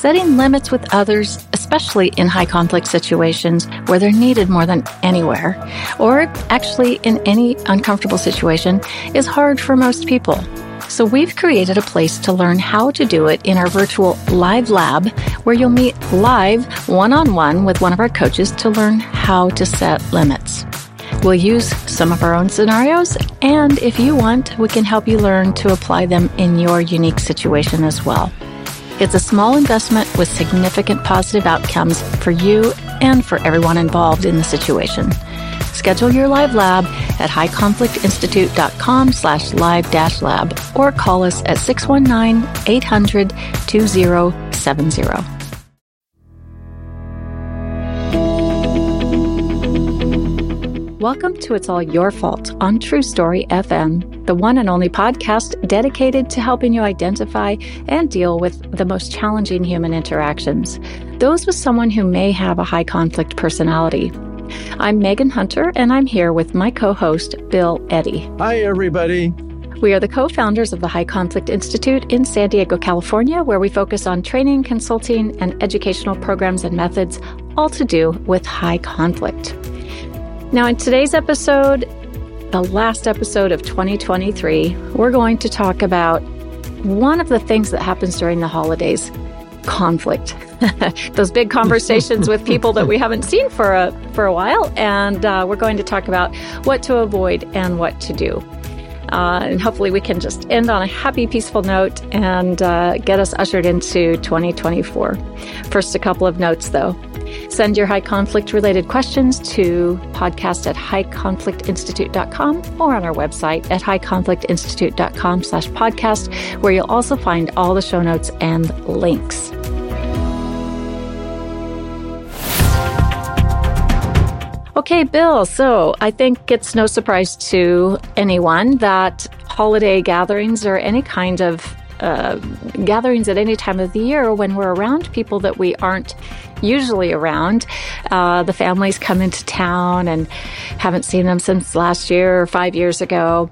setting limits with others, especially in high conflict situations where they're needed more than anywhere, or actually in any uncomfortable situation, is hard for most people. So we've created a place to learn how to do it in our virtual live lab where you'll meet live one on one with one of our coaches to learn how to set limits. We'll use some of our own scenarios, and if you want, we can help you learn to apply them in your unique situation as well. It's a small investment with significant positive outcomes for you and for everyone involved in the situation. Schedule your live lab at highconflictinstitute.com slash live dash lab or call us at 619-800-2070. Welcome to It's All Your Fault on True Story FM, the one and only podcast dedicated to helping you identify and deal with the most challenging human interactions, those with someone who may have a high conflict personality. I'm Megan Hunter, and I'm here with my co host, Bill Eddy. Hi, everybody. We are the co founders of the High Conflict Institute in San Diego, California, where we focus on training, consulting, and educational programs and methods, all to do with high conflict. Now, in today's episode, the last episode of 2023, we're going to talk about one of the things that happens during the holidays conflict. Those big conversations with people that we haven't seen for a for a while, and uh, we're going to talk about what to avoid and what to do. Uh, and hopefully, we can just end on a happy, peaceful note and uh, get us ushered into 2024. First, a couple of notes though. Send your high conflict related questions to podcast at highconflictinstitute.com or on our website at highconflictinstitute.com slash podcast, where you'll also find all the show notes and links. Okay, Bill. So I think it's no surprise to anyone that holiday gatherings or any kind of uh, gatherings at any time of the year when we're around people that we aren't usually around. Uh, the families come into town and haven't seen them since last year or five years ago.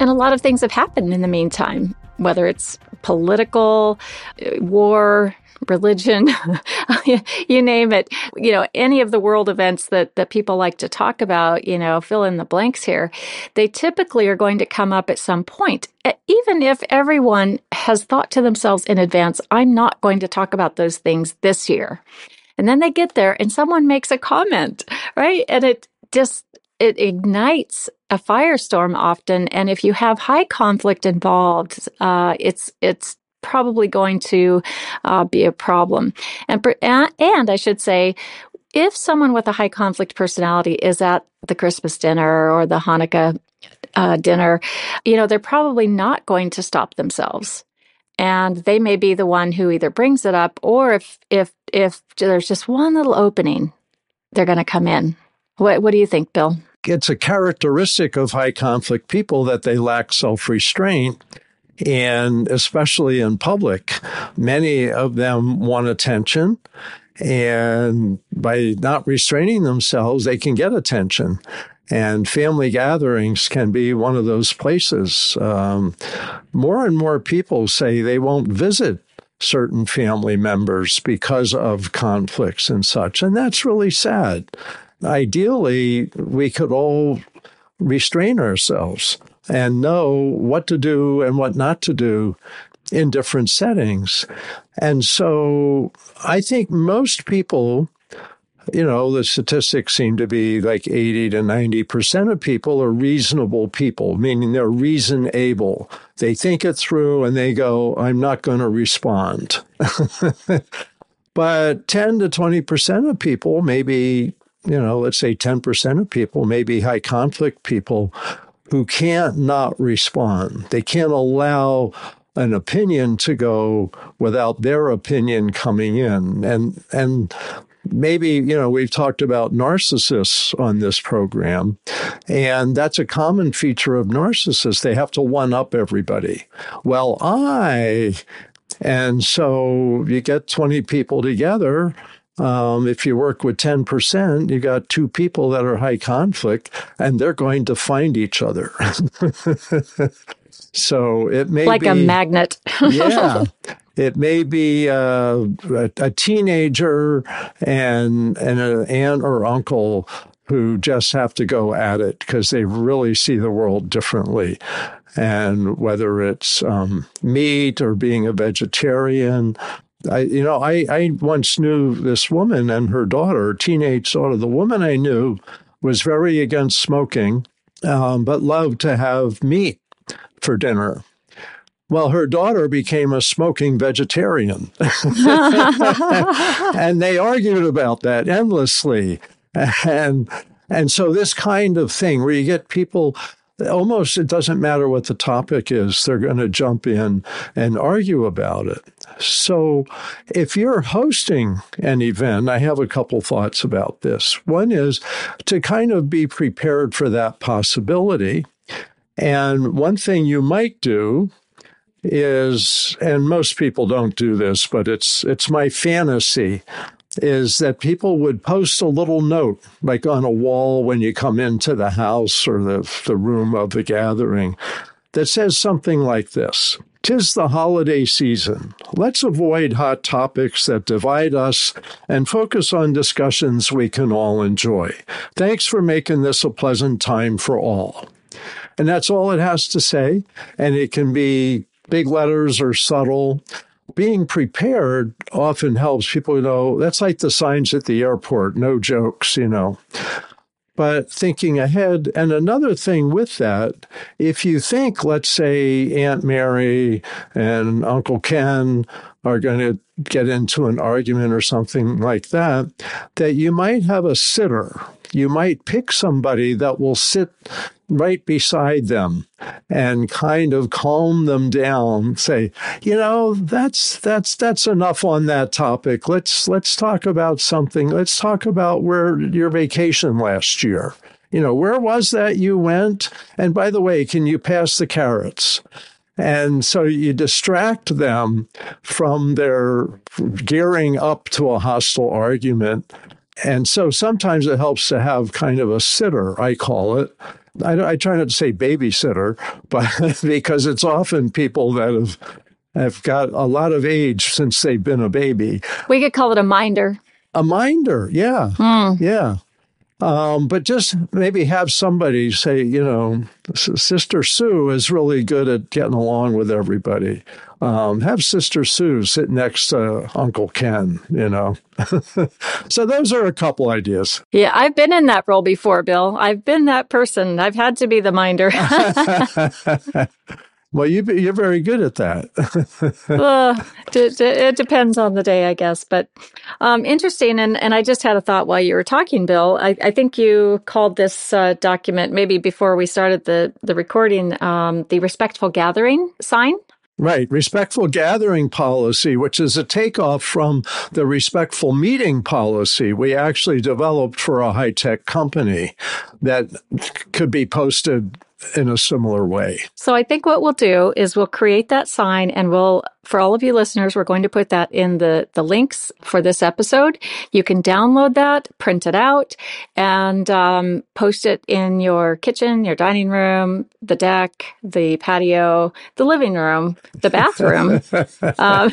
And a lot of things have happened in the meantime, whether it's political, uh, war, religion, you name it, you know, any of the world events that, that people like to talk about, you know, fill in the blanks here, they typically are going to come up at some point. Even if everyone has thought to themselves in advance, I'm not going to talk about those things this year. And then they get there and someone makes a comment, right? And it just, it ignites a firestorm often. And if you have high conflict involved, uh, it's, it's probably going to uh, be a problem. And, and I should say, if someone with a high conflict personality is at the Christmas dinner or the Hanukkah uh, dinner, you know, they're probably not going to stop themselves. And they may be the one who either brings it up or if if if there's just one little opening, they're going to come in. What what do you think, Bill? It's a characteristic of high conflict people that they lack self restraint and especially in public, many of them want attention. And by not restraining themselves, they can get attention. And family gatherings can be one of those places. Um, more and more people say they won't visit certain family members because of conflicts and such. And that's really sad. Ideally, we could all restrain ourselves and know what to do and what not to do in different settings. And so I think most people, you know, the statistics seem to be like 80 to 90% of people are reasonable people, meaning they're reason able. They think it through and they go, I'm not going to respond. but 10 to 20% of people, maybe, you know, let's say 10% of people, maybe high conflict people, who can't not respond. They can't allow an opinion to go without their opinion coming in. And and maybe, you know, we've talked about narcissists on this program, and that's a common feature of narcissists. They have to one up everybody. Well, I and so you get 20 people together um, if you work with 10%, you got two people that are high conflict and they're going to find each other. so it may like be, a magnet. yeah. It may be uh, a, a, teenager and, and an aunt or uncle who just have to go at it because they really see the world differently. And whether it's um, meat or being a vegetarian, I, you know, I, I once knew this woman and her daughter, teenage daughter. The woman I knew was very against smoking, um, but loved to have meat for dinner. Well, her daughter became a smoking vegetarian. and they argued about that endlessly. And and so this kind of thing where you get people almost it doesn't matter what the topic is, they're going to jump in and argue about it. So if you're hosting an event, I have a couple thoughts about this. One is to kind of be prepared for that possibility. And one thing you might do is, and most people don't do this, but it's it's my fantasy, is that people would post a little note, like on a wall when you come into the house or the, the room of the gathering, that says something like this. Tis the holiday season. Let's avoid hot topics that divide us and focus on discussions we can all enjoy. Thanks for making this a pleasant time for all. And that's all it has to say. And it can be big letters or subtle. Being prepared often helps people you know that's like the signs at the airport, no jokes, you know. But thinking ahead, and another thing with that, if you think, let's say, Aunt Mary and Uncle Ken are going to get into an argument or something like that, that you might have a sitter. You might pick somebody that will sit right beside them and kind of calm them down say you know that's that's that's enough on that topic. Let's let's talk about something. Let's talk about where your vacation last year. You know where was that you went? And by the way can you pass the carrots? And so you distract them from their gearing up to a hostile argument and so sometimes it helps to have kind of a sitter, I call it, I, I try not to say babysitter, but because it's often people that have have got a lot of age since they've been a baby. We could call it a minder. A minder, yeah, mm. yeah. Um, but just maybe have somebody say, you know, Sister Sue is really good at getting along with everybody. Um, have Sister Sue sit next to Uncle Ken, you know. so those are a couple ideas. Yeah, I've been in that role before, Bill. I've been that person. I've had to be the minder. Well, you, you're very good at that. uh, d- d- it depends on the day, I guess. But um, interesting. And, and I just had a thought while you were talking, Bill. I, I think you called this uh, document, maybe before we started the, the recording, um, the respectful gathering sign. Right. Respectful gathering policy, which is a takeoff from the respectful meeting policy we actually developed for a high tech company that could be posted in a similar way. So I think what we'll do is we'll create that sign and we'll for all of you listeners, we're going to put that in the, the links for this episode. You can download that, print it out, and um, post it in your kitchen, your dining room, the deck, the patio, the living room, the bathroom, um,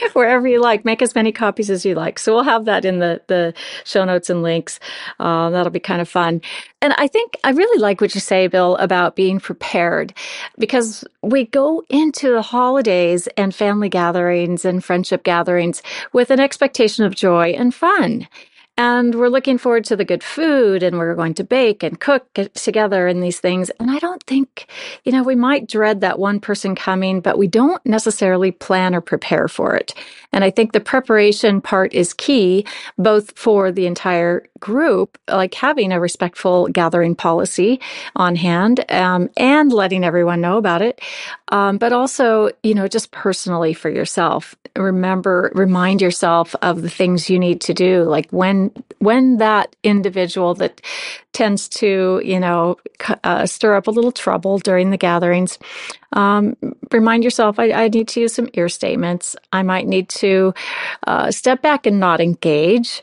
wherever you like. Make as many copies as you like. So we'll have that in the, the show notes and links. Uh, that'll be kind of fun. And I think I really like what you say, Bill, about being prepared because we go into the holidays and family gatherings and friendship gatherings with an expectation of joy and fun. And we're looking forward to the good food and we're going to bake and cook together and these things. And I don't think, you know, we might dread that one person coming, but we don't necessarily plan or prepare for it. And I think the preparation part is key, both for the entire group, like having a respectful gathering policy on hand um, and letting everyone know about it, um, but also, you know, just personally for yourself. Remember, remind yourself of the things you need to do. Like when when that individual that tends to, you know, uh, stir up a little trouble during the gatherings. Um, remind yourself, I, I, need to use some EAR statements. I might need to uh, step back and not engage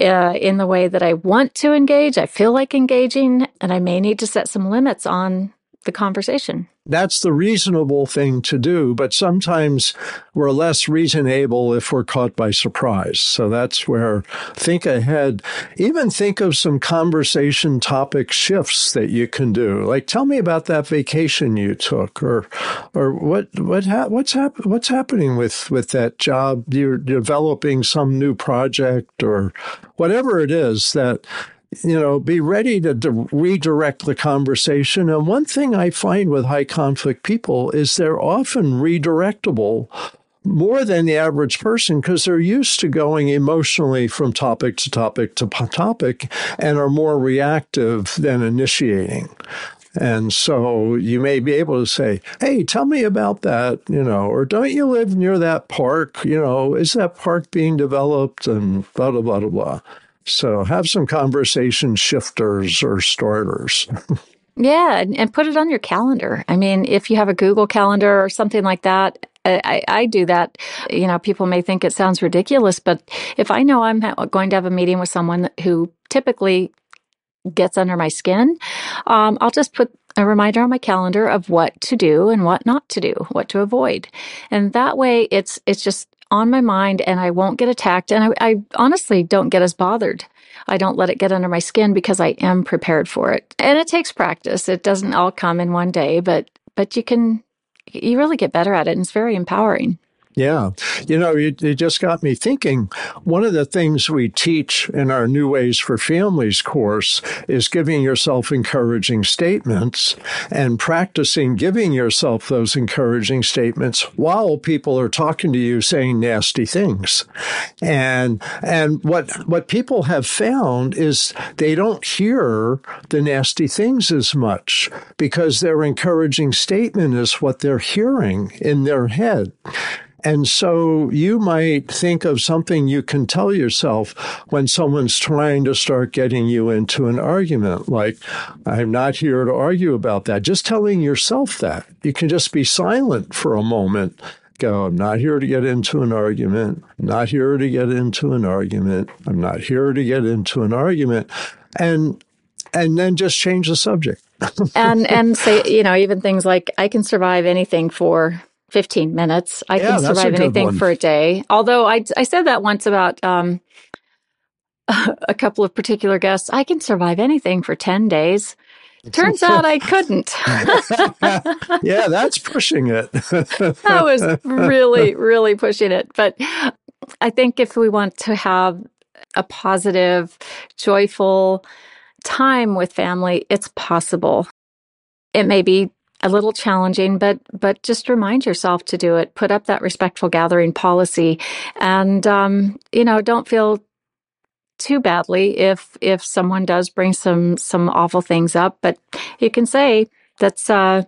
uh, in the way that I want to engage. I feel like engaging, and I may need to set some limits on the conversation. That's the reasonable thing to do, but sometimes we're less reasonable if we're caught by surprise. So that's where think ahead. Even think of some conversation topic shifts that you can do. Like, tell me about that vacation you took, or, or what, what, ha- what's hap- what's happening with, with that job? You're developing some new project or whatever it is that you know, be ready to, redirect the conversation. And one thing I find with high conflict people is they're often redirectable more than the average person because they're used to going emotionally from topic to topic to topic and are more reactive than initiating. And so you may be able to say, Hey, tell me about that, you know, or don't you live near that park? You know, is that park being developed? And blah, blah, blah, blah, blah. So have some conversation shifters or starters. yeah, and, and, put it on your calendar. I mean, if you have a Google Calendar or something like that, I, I, do that. You know, people may think it sounds ridiculous, but if I know I'm going to have a meeting with someone who typically gets under my skin, um, I'll just put a reminder on my calendar of what to do and what not to do, what to avoid, and that way it's it's just on my mind and I won't get attacked. And I, I, honestly don't get as bothered. I don't let it get under my skin because I am prepared for it. And it takes practice. It doesn't all come in one day, but, but you can, you really get better at it and it's very empowering. Yeah. You know, it, it, just got me thinking. One of the things we teach in our New Ways for Families course is giving yourself encouraging statements and practicing giving yourself those encouraging statements while people are talking to you saying nasty things. And, and what, what people have found is they don't hear the nasty things as much because their encouraging statement is what they're hearing in their head. And so you might think of something you can tell yourself when someone's trying to start getting you into an argument, like, I'm not here to argue about that. Just telling yourself that. You can just be silent for a moment. Go, I'm not here to get into an argument. I'm not here to get into an argument. I'm not here to get into an argument. And and then just change the subject. and and say, you know, even things like I can survive anything for 15 minutes. I yeah, can survive anything one. for a day. Although I, I said that once about um, a couple of particular guests. I can survive anything for 10 days. Turns out I couldn't. yeah, that's pushing it. that was really, really pushing it. But I think if we want to have a positive, joyful time with family, it's possible. It may be a little challenging, but but just remind yourself to do it. Put up that respectful gathering policy, and um, you know, don't feel too badly if if someone does bring some some awful things up. But you can say that's. Uh,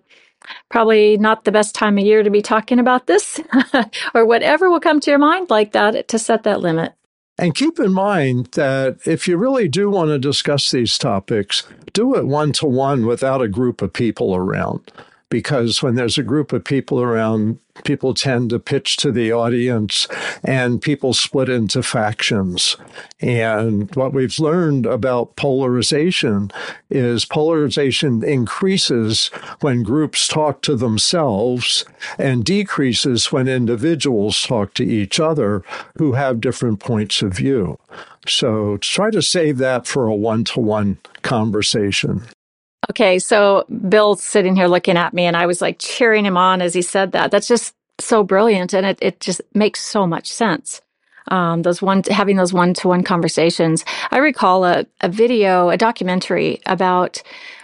probably not the best time of year to be talking about this, or whatever will come to your mind like that to set that limit. And keep in mind that if you really do want to discuss these topics, do it one to one without a group of people around. Because when there's a group of people around, people tend to pitch to the audience and people split into factions. And what we've learned about polarization is polarization increases when groups talk to themselves and decreases when individuals talk to each other who have different points of view. So try to save that for a one to one conversation. Okay, so Bill's sitting here looking at me, and I was like cheering him on as he said that. That's just so brilliant, and it, it just makes so much sense. Um, those one having those one to one conversations. I recall a, a video, a documentary about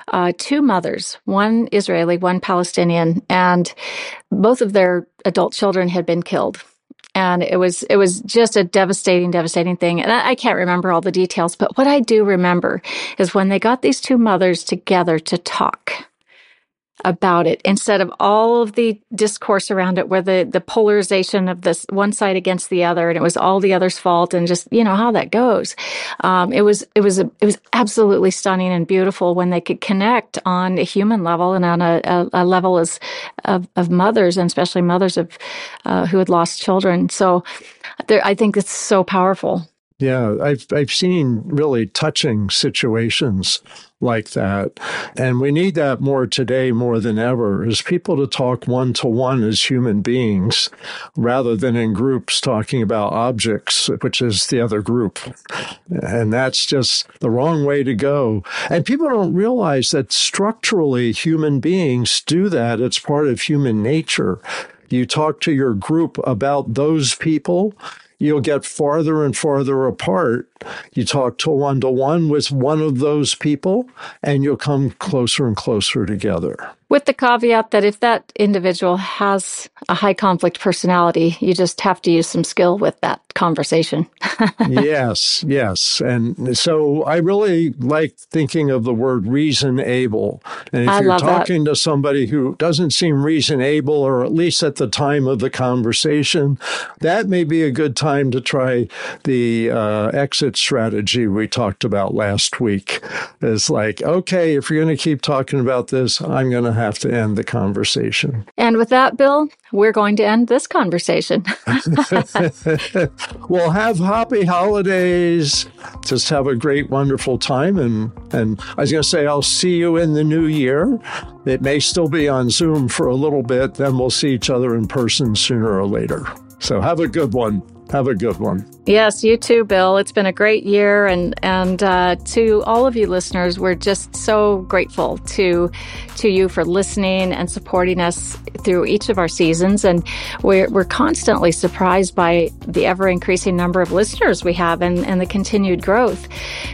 uh, two mothers, one Israeli, one Palestinian, and both of their adult children had been killed and it was it was just a devastating devastating thing. And I, I, can't remember all the details but what i do remember is when they got these two mothers together to talk about it instead of all of the discourse around it where the the polarization of this one side against the other and it was all the other's fault and just you know how that goes. Um, it was it was a, it was absolutely stunning and beautiful when they could connect on a human level and on a, a, a level as of, of mothers and especially mothers of uh, who had lost children. So there, I think it's so powerful Yeah, I've I've seen really touching situations like that. And we need that more today more than ever is people to talk one to one as human beings rather than in groups talking about objects, which is the other group. And that's just the wrong way to go. And people don't realize that structurally human beings do that. It's part of human nature. You talk to your group about those people you'll get farther and farther apart. You talk to one to one with one of those people, and you'll come closer and closer together. With the caveat that if that individual has a high conflict personality, you just have to use some skill with that conversation. yes, yes. And so I really like thinking of the word reason able. And if I you're talking that. to somebody who doesn't seem reason able, or at least at the time of the conversation, that may be a good time to try the uh, exit strategy we talked about last week. It's like, okay, if you're going to keep talking about this, I'm going to have to end the conversation. And with that, Bill, we're going to end this conversation. well, have happy holidays. Just have a great, wonderful time. And, and I was going to say, I'll see you in the new year. It may still be on Zoom for a little bit. Then we'll see each other in person sooner or later. So have a good one. Have a good one. Yes, you too, Bill. It's been a great year, and and uh, to all of you listeners, we're just so grateful to to you for listening and supporting us through each of our seasons. And we're we're constantly surprised by the ever increasing number of listeners we have and and the continued growth.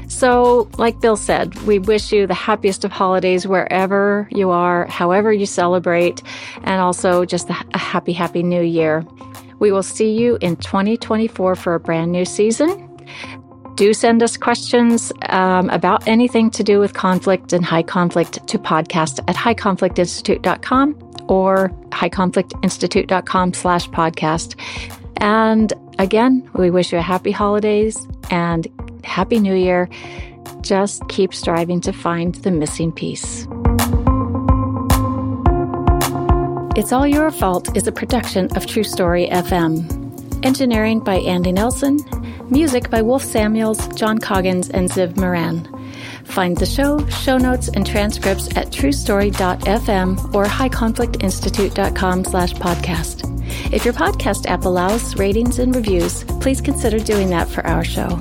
So, like Bill said, we wish you the happiest of holidays wherever you are, however you celebrate, and also just a happy, happy New Year. We will see you in 2024 for a brand new season. Do send us questions um, about anything to do with conflict and high conflict to podcast at highconflictinstitute.com or highconflictinstitute.com slash podcast. And again, we wish you a happy holidays and happy new year. Just keep striving to find the missing piece. It's All Your Fault is a production of True Story FM. Engineering by Andy Nelson. Music by Wolf Samuels, John Coggins, and Ziv Moran. Find the show, show notes, and transcripts at truestory.fm or highconflictinstitute.com slash podcast. If your podcast app allows ratings and reviews, please consider doing that for our show.